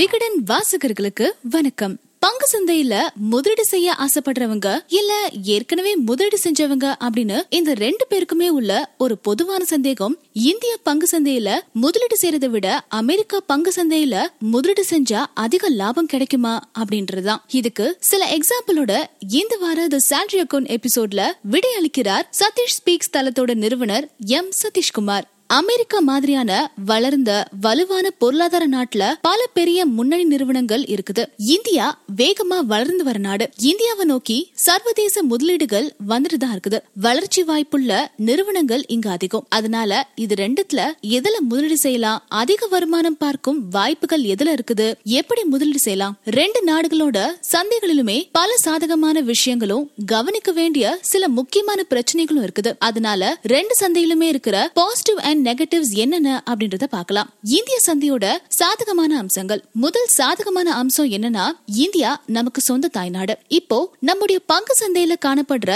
விகடன் வாசகர்களுக்கு வணக்கம். பங்கு சந்தையில முதலீடு செய்ய ஆசைப்படுறவங்க இல்ல ஏற்கனவே முதலீடு செஞ்சவங்க அப்படின்னு இந்த ரெண்டு பேருக்குமே உள்ள ஒரு பொதுவான சந்தேகம் இந்திய பங்கு சந்தையில முதலீடு செய்யறதை விட அமெரிக்கா பங்கு சந்தையில முதலீடு செஞ்சா அதிக லாபம் கிடைக்குமா அப்படின்றதுதான். இதுக்கு சில எக்ஸாம்பிளோட இந்த வார த சேலரி அக்கௌண்ட் எபிசோட்ல விடையளிக்கிறார் சதீஷ் ஸ்பீக்ஸ் தளத்தோட நிறுவனர் எம் சதீஷ்குமார். அமெரிக்கா மாதிரியான வளர்ந்த வலுவான பொருளாதார நாட்டுல பல பெரிய முன்னணி நிறுவனங்கள் இருக்குது. இந்தியா வேகமா வளர்ந்து வர நாடு. இந்தியாவை நோக்கி சர்வதேச முதலீடுகள் வந்துட்டு தான் இருக்குது. வளர்ச்சி வாய்ப்புள்ள நிறுவனங்கள் இங்க அதிகம். அதனால இது ரெண்டுத்துல எதுல முதலீடு செய்யலாம்? அதிக வருமானம் பார்க்கும் வாய்ப்புகள் எதுல இருக்குது? எப்படி முதலீடு செய்யலாம்? ரெண்டு நாடுகளோட சந்தைகளிலுமே பல சாதகமான விஷயங்களும் கவனிக்க வேண்டிய சில முக்கியமான பிரச்சனைகளும் இருக்குது. அதனால ரெண்டு சந்தையிலுமே இருக்கிற பாசிட்டிவ் அண்ட் நெகட்டிவ்ஸ் என்னென்ன அப்படின்றத பார்க்கலாம். இந்திய சந்தையோட சாதகமான அம்சங்கள். முதல் சாதகமான அம்சம் என்னன்னா இந்தியா நமக்கு சொந்த தாய்நாடு. இப்போ நம்முடைய பங்கு சந்தையில காணப்படுற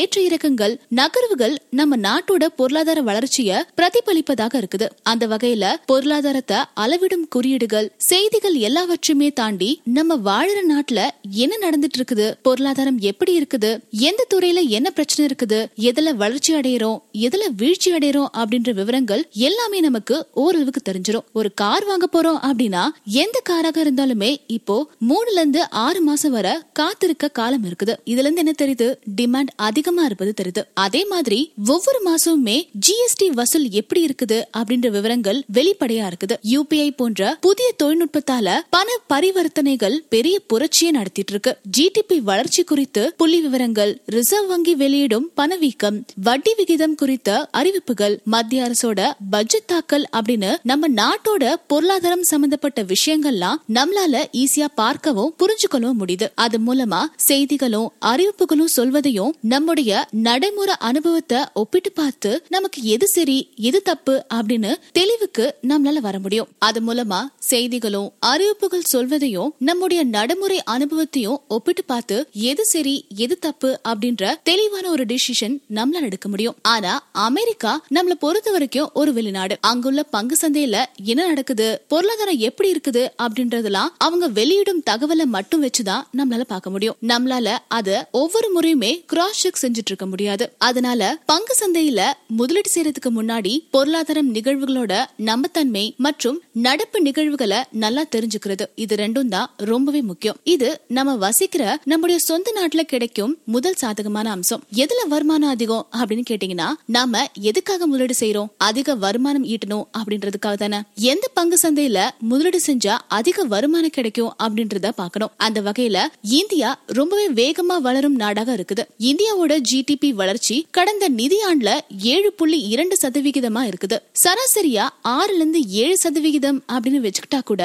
ஏற்ற இறக்கங்கள் நகர்வுகள் நம்ம நாட்டோட பொருளாதார வளர்ச்சிய பிரதிபலிப்பதாக இருக்குது. அந்த வகையில பொருளாதாரத்தை அளவிடும் குறியீடுகள் செய்திகள் எல்லாவற்றையுமே தாண்டி நம்ம வாழற நாட்டுல என்ன நடந்துட்டு இருக்குது பொருளாதாரம் எப்படி இருக்குது? எந்த துறையில என்ன பிரச்சனை இருக்குது? எதுல வளர்ச்சி அடையிறோம்? எதுல வீழ்ச்சி அடையிறோம்? அப்படின்ற விவரங்கள் எல்லாமே நமக்கு ஓரளவுக்கு தெரிஞ்சிடும் ஒரு கார் வாங்க போறோம் அப்படின்னா எந்த காராக இருந்தாலுமே இப்போ மூணுல இருந்து ஆறு மாசம் வரை காத்திருக்க காலம் இருக்குது. இதுல இருந்து என்ன தெரியுது? டிமாண்ட் அதிகமா இருப்பது தெரியுது. அதே மாதிரி ஒவ்வொரு மாசமுமே ஜிஎஸ்டி வசூல் எப்படி இருக்குது அப்படின்ற விவரங்கள் வெளிப்படையா இருக்குது. யூபிஐ போன்ற புதிய தொழில்நுட்பத்தால பண பரிவர்த்தனைகள் பெரிய புரட்சியை நடத்திட்டு இருக்கு. ஜிடிபி வளர்ச்சி குறித்து புள்ளி விவரங்கள் ரிசர்வ் வங்கி வெளியிடும் பணவீக்கம் வட்டி விகிதம் குறித்த அறிவிப்புகள் மத்திய அரசோட பட்ஜெட் தாக்கல் அப்படின்னு நம்ம நாட்டோட பொருளாதாரம் சம்பந்தப்பட்ட விஷயங்கள்லாம் நம்மளால ஈஸியா பார்க்கவும் புரிஞ்சுக்கவும் முடியுது. அது மூலமா செய்திகளும் அறிவிப்புகளும் சொல்வதையும் நம்முடைய நடைமுறை அனுபவத்தை ஒப்பிட்டு பார்த்து நமக்கு எது சரி எது தப்பு அப்படின்னு தெளிவுக்கு நம்மளால வர முடியும். அது மூலமா செய்திகளும் அறிவிப்புகள் சொல்வதையும் நம்முடைய நடைமுறை அனுபவத்தையும் ஒப்பிட்டு பார்த்து எது சரி எது தப்பு அப்படின்ற தெளிவான ஒரு டிசிஷன் நம்மளால எடுக்க முடியும். ஆனா அமெரிக்கா நம்மள பொறுத்த வரைக்கும் ஒரு வெளிநாடு. அங்குள்ள பங்கு சந்தையில என்ன நடக்குது? பொருளாதாரம் எப்படி இருக்குது? அப்படின்றதெல்லாம் அவங்க வெளியிடும் தகவலை மட்டும் வச்சுதான் நம்மளால பார்க்க முடியும். நம்மளால அத ஒவ்வொரு முறையுமே கிராஸ் செக் செஞ்சுட்டு இருக்க முடியாது. அதனால பங்கு சந்தையில முதலீடு செய்யறதுக்கு முன்னாடி பொருளாதாரம் நிகழ்வுகளோட நம்பத்தன்மை மற்றும் நடப்பு நிகழ்வுகளை நல்லா தெரிஞ்சுக்கிறது. இது ரெண்டும் தான் ரொம்பவே முக்கியம். இது நம்ம வசிக்கிற நம்முடைய சொந்த நாட்டுல கிடைக்கும் முதல் சாதகமான அம்சம். எதுல வருமானம் அதிகம் அப்படின்னு கேட்டீங்கன்னா நாம எதுக்காக முதலீடு செய்யறோம் அதிக வருமானம் ஈட்டணும் அப்படின்றதுக்காக தானே? எந்த பங்கு சந்தையில முதலீடு செஞ்சா அதிக வருமானம் கிடைக்கும் அப்படின்றத பாக்கணும் அந்த வகையில இந்தியா ரொம்பவே வேகமா வளரும் நாடாக இருக்குது. இந்தியாவோட ஜிடிபி வளர்ச்சி கடந்த நிதியாண்டுல ஏழு புள்ளி இரண்டு சதவிகிதமா இருக்குது. சராசரியா ஆறுல இருந்து ஏழு சதவிகிதம் அப்படின்னு வச்சுக்கிட்டா கூட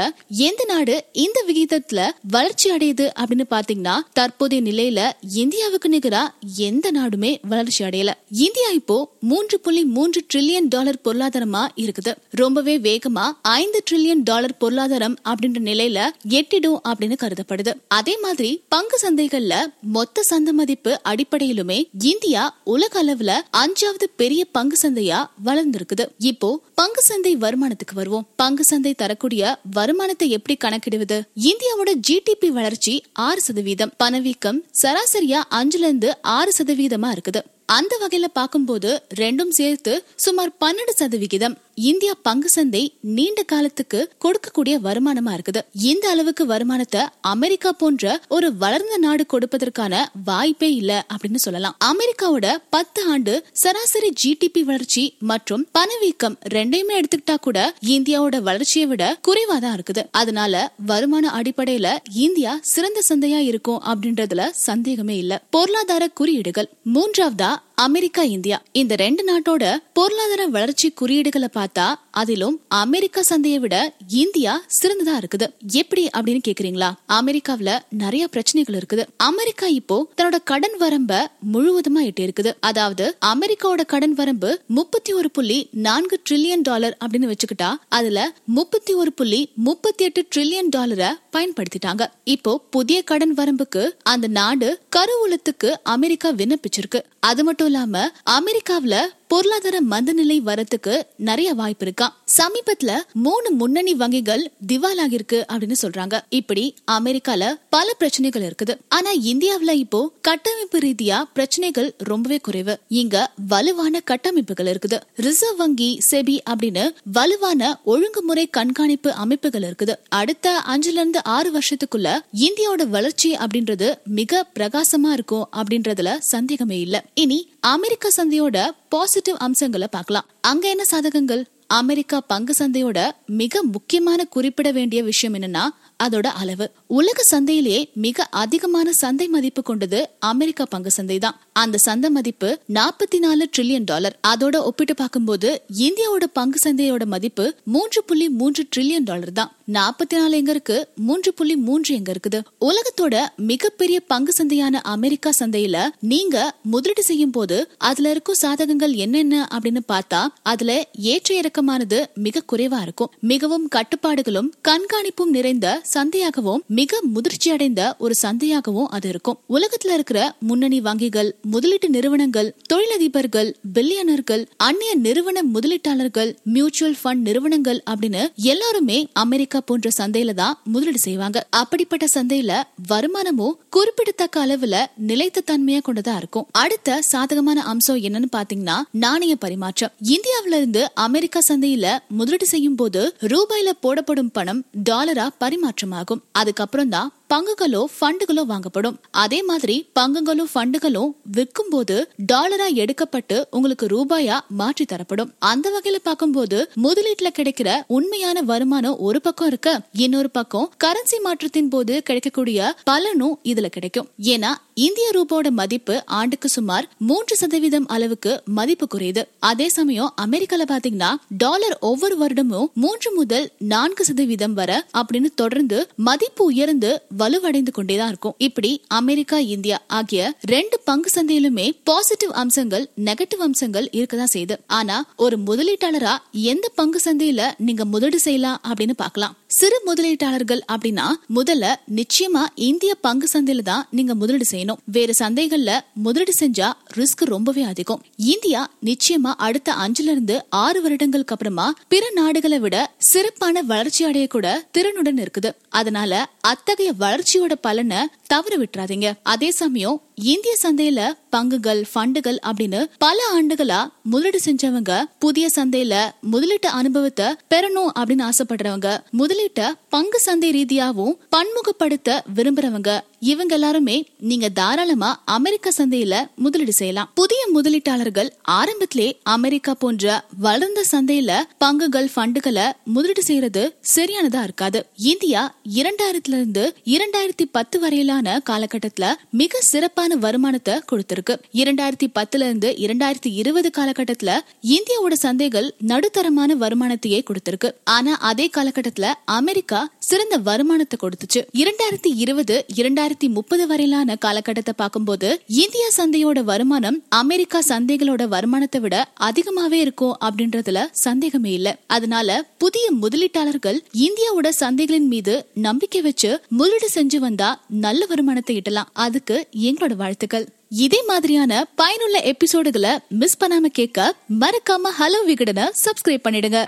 எந்த நாடு இந்த விகிதத்துல வளர்ச்சி அடையுது அப்படின்னு பாத்தீங்கன்னா தற்போதைய நிலையில இந்தியாவுக்கு நிகரா எந்த நாடுமே வளர்ச்சி அடையல. இந்தியா இப்போ மூன்று புள்ளி மூன்று ட்ரில்லியன் டாலர் பொருளாதாரமா இருக்குது. ரொம்பவே வேகமா ஐந்து ட்ரில்லியன் டாலர் பொருளாதாரம் அப்படின்ற நிலையில எட்டிடும் அப்படின்னு கருதப்படுது. அதே மாதிரி பங்கு சந்தைகள்ல மொத்த சந்த மதிப்பு அடிப்படையிலுமே இந்தியா உலக அளவுல அஞ்சாவது பெரிய பங்கு சந்தையா வளர்ந்திருக்குது. இப்போ பங்கு சந்தை வருமானத்துக்கு வருவோம். பங்கு சந்தை தரக்கூடிய வருமானத்தை எப்படி கணக்கிடுவது? இந்தியாவோட ஜிடிபி வளர்ச்சி ஆறு சதவீதம். பணவீக்கம் சராசரியா அஞ்சுல இருந்து ஆறு சதவீதமா இருக்குது. அந்த வகையில பார்க்கும்போது ரெண்டும் சேர்த்து சுமார் பன்னெண்டு சதவிகிதம். இந்தியா பங்கு சந்தை நீண்ட காலத்துக்கு கொடுக்கக்கூடிய வருமானமா இருக்குது. இந்த அளவுக்கு வருமானத்தை அமெரிக்கா போன்ற ஒரு வளர்ந்த நாடு கொடுப்பதற்கான வாய்ப்பே இல்ல அப்படின்னு சொல்லலாம். அமெரிக்காவோட பத்து ஆண்டு சராசரி ஜிடிபி வளர்ச்சி மற்றும் பணவீக்கம் ரெண்டையுமே எடுத்துக்கிட்டா கூட இந்தியாவோட வளர்ச்சியை விட குறைவா தான் இருக்குது. அதனால வருமான அடிப்படையில இந்தியா சிறந்த சந்தையா இருக்கும் அப்படின்றதுல சந்தேகமே இல்ல. பொருளாதார குறியீடுகள் மூன்றாவதா அமெரிக்கா இந்தியா. இந்த ரெண்டு நாட்டோட பொருளாதார வளர்ச்சி குறியீடுகளை பார்த்தா அதிலும் அமெரிக்கா சந்தையை விட இந்தியா சிறந்ததா இருக்குது. எப்படி அப்படின்னு கேக்குறீங்களா? அமெரிக்காவுல நிறைய பிரச்சனைகள் இருக்குது. அமெரிக்கா இப்போ தன்னோட கடன் வரம்ப முழுவதுமா எட்டி இருக்குது. அதாவது அமெரிக்காவோட கடன் வரம்பு முப்பத்தி ஒரு புள்ளி நான்கு ட்ரில்லியன் டாலர் அப்படின்னு வச்சுக்கிட்டா அதுல முப்பத்தி ஒரு புள்ளி முப்பத்தி எட்டு ட்ரில்லியன் டாலரை பயன்படுத்திட்டாங்க. இப்போ புதிய கடன் வரம்புக்கு அந்த நாடு கருவூலத்துக்கு அமெரிக்கா விண்ணப்பிச்சிருக்கு. அது மட்டும் இல்லாம அமெரிக்காவில பொருளாதார மந்தநிலை வரத்துக்கு நிறைய வாய்ப்பு இருக்கா? சமீபத்துல மூணு முன்னணி வங்கிகள் திவாலாகிருக்கு அப்படின்னு சொல்றாங்க. இப்படி அமெரிக்கால பல பிரச்சனைகள் இருக்குது. ஆனா இந்தியாவுல இப்போ கட்டமைப்பு ரீதியா பிரச்சனைகள் ரொம்பவே குறைவு. இங்க வலுவான கட்டமைப்புகள் இருக்குது. ரிசர்வ் வங்கி செபி அப்படின்னு வலுவான ஒழுங்குமுறை கண்காணிப்பு அமைப்புகள் இருக்குது. அடுத்த அஞ்சுல இருந்து ஆறு வருஷத்துக்குள்ள இந்தியாவோட வளர்ச்சி அப்படின்றது மிக பிரகாசமா இருக்கும் அப்படின்றதுல சந்தேகமே இல்ல. இனி அமெரிக்க சந்தையோட பாசிட்டிவ் அம்சங்களை பார்க்கலாம். அங்க என்ன சாதகங்கள்? அமெரிக்கா பங்கு சந்தையோட மிக முக்கியமான குறிப்பிட வேண்டிய விஷயம் என்னன்னா அதோட அளவு. உலக சந்தையிலேயே மிக அதிகமான சந்தை மதிப்பு கொண்டது அமெரிக்கா பங்கு சந்தை தான். அந்த சந்தை மதிப்பு நாற்பத்தி நாலு ட்ரில்லியன் டாலர் அதோட ஒப்பிட்டு பார்க்கும்போது இந்தியாவோட பங்கு சந்தையோட மதிப்பு மூன்று புள்ளி மூன்று ட்ரில்லியன் டாலர் தான். நாற்பத்தி நாலு எங்க இருக்கு? மூன்று புள்ளி மூன்று எங்க இருக்குது? உலகத்தோட மிகப்பெரிய பங்கு சந்தையான அமெரிக்கா சந்தையில நீங்க முதலீடு செய்யும் போது அதுல இருக்கும் சாதகங்கள் என்னென்ன அப்படின்னு பார்த்தா அதுல ஏற்ற இறக்கமானது மிக குறைவா இருக்கும். மிகவும் கட்டுப்பாடுகளும் கண்காணிப்பும் நிறைந்த சந்தையாகவும் மிக முதிர்ச்சி அடைந்த ஒரு சந்தையாகவும் அது இருக்கும். உலகத்துல இருக்கிற முன்னணி வங்கிகள் முதலீட்டு நிறுவனங்கள் தொழிலதிபர்கள் பில்லியனர்கள் அந்நிய நிறுவன முதலீட்டாளர்கள் மியூச்சுவல் ஃபண்ட் நிறுவனங்கள் அப்படின்னு எல்லாருமே அமெரிக்கா போன்ற சந்தையில தான் முதலீடு செய்வாங்க. அப்படிப்பட்ட சந்தையில வருமானமும் குறிப்பிடத்தக்க அளவுல நிலைத்த தன்மையா கொண்டதா இருக்கும். அடுத்த சாதகமான அம்சம் என்னன்னு பாத்தீங்கன்னா நாணய பரிமாற்றம். இந்தியாவில இருந்து அமெரிக்கா சந்தையில முதலீடு செய்யும் போது ரூபாயில போடப்படும் பணம் டாலரா பரிமாற்றமாகும். அதுக்கப்புறம் தான் பங்குகளோ ஃபண்டுகளோ வாங்கப்படும். அதே மாதிரி பங்குகளும் ஃபண்டுகளும் விற்கும் போது டாலரா எடுக்கப்பட்டு உங்களுக்கு ரூபாயா மாற்றி தரப்படும். அந்த வகையில பார்க்கும்போது முதலீட்டுல கிடைக்கிற உண்மையான வருமானம் ஒரு பக்கம் இருக்க. இன்னொரு பக்கம் கரன்சி மாற்றத்தின் போது கிடைக்கக்கூடிய பலனும் இதுல கிடைக்கும். ஏன்னா இந்திய ரூபாவோட மதிப்பு ஆண்டுக்கு சுமார் மூன்று சதவீதம் அளவுக்கு மதிப்பு குறையுது. அதே சமயம் அமெரிக்கால பாத்தீங்கன்னா டாலர் ஒவ்வொரு வருடமும் மூன்று முதல் நான்கு சதவீதம் வர அப்படின்னு தொடர்ந்து மதிப்பு உயர்ந்து வலுவடைந்து கொண்டேதான் இருக்கும். இப்படி அமெரிக்கா இந்தியா ஆகிய ரெண்டு பங்கு சந்தையிலுமே பாசிட்டிவ் அம்சங்கள் நெகட்டிவ் அம்சங்கள் இருக்கதான் செய்யுது ஆனா ஒரு முதலீட்டாளரா எந்த பங்கு சந்தையில நீங்க முதலீடு செய்யலாம் அப்படின்னு பார்க்கலாம். சிறு முதலீட்டாளர்கள் அப்படின்னா முதல்ல நிச்சயமா இந்திய பங்கு சந்தையில தான் நீங்க முதலீடு செய்யணும். வேற சந்தைகள்ல முதலீடு செஞ்சா ரிஸ்க் ரொம்பவே அதிகம். இந்தியா நிச்சயமா அடுத்த அஞ்சுல இருந்து ஆறு வருடங்களுக்கு அப்புறமா பிற நாடுகளை விட சிறப்பான வளர்ச்சி அடைய கூட திறனுடன் இருக்குது. அதனால அத்தகைய வளர்ச்சியோட பலனை தவற விட்டுறாதீங்க. அதே சமயம் இந்திய சந்தையில பங்குகள் ஃபண்டுகள் அப்படின்னு பல ஆண்டுகளா முதலீடு செஞ்சவங்க புதிய சந்தையில முதலீட்டு அனுபவத்தை பெறணும் அப்படின்னு ஆசைப்படுறவங்க முதலீடு முதலீட்டை பங்கு சந்தை ரீதியாகவும் பன்முகப்படுத்த விரும்புறவங்க இவங்க எல்லாருமே நீங்க தாராளமா அமெரிக்க சந்தையில முதலீடு செய்யலாம். புதிய முதலீட்டாளர்கள் ஆரம்பத்திலே அமெரிக்கா போன்ற வளர்ந்த சந்தையில பங்குகள் ஃபண்டுகளை முதலீடு செய்யறது சரியானதா இருக்காது. இந்தியா இரண்டாயிரத்துல இருந்து இரண்டாயிரத்தி பத்து வரையிலான காலகட்டத்துல மிக சிறப்பான வருமானத்தை கொடுத்திருக்கு. இரண்டாயிரத்தி பத்துல இருந்து இரண்டாயிரத்தி இருபது காலகட்டத்துல இந்தியாவோட சந்தைகள் நடுத்தரமான வருமானத்தையே கொடுத்திருக்கு. ஆனா அதே காலகட்டத்துல அமெரிக்கா சிறந்த வருமானத்தை கொடுத்துச்சு. இரண்டாயிரத்தி இருபது இரண்டாயிரத்தி முப்பது வரையிலான காலகட்டத்தை பார்க்கும்போது இந்திய சந்தையோட வருமானம் அமெரிக்கா சந்தைகளோட வருமானத்தை விட அதிகமாவே இருக்கும் அப்படின்றதுல சந்தேகமே இல்ல. அதனால புதிய முதலீட்டாளர்கள் இந்தியாவோட சந்தைகளின் மீது நம்பிக்கை வச்சு முதலீடு செஞ்சு வந்தா நல்ல வருமானத்தை ஈட்டலாம். அதுக்கு எங்களோட வாழ்த்துக்கள். இதே மாதிரியான பயனுள்ள எபிசோடுகளை மிஸ் பண்ணாம கேட்க மறக்காம ஹலோ விகடனை சப்ஸ்கிரைப் பண்ணிடுங்க.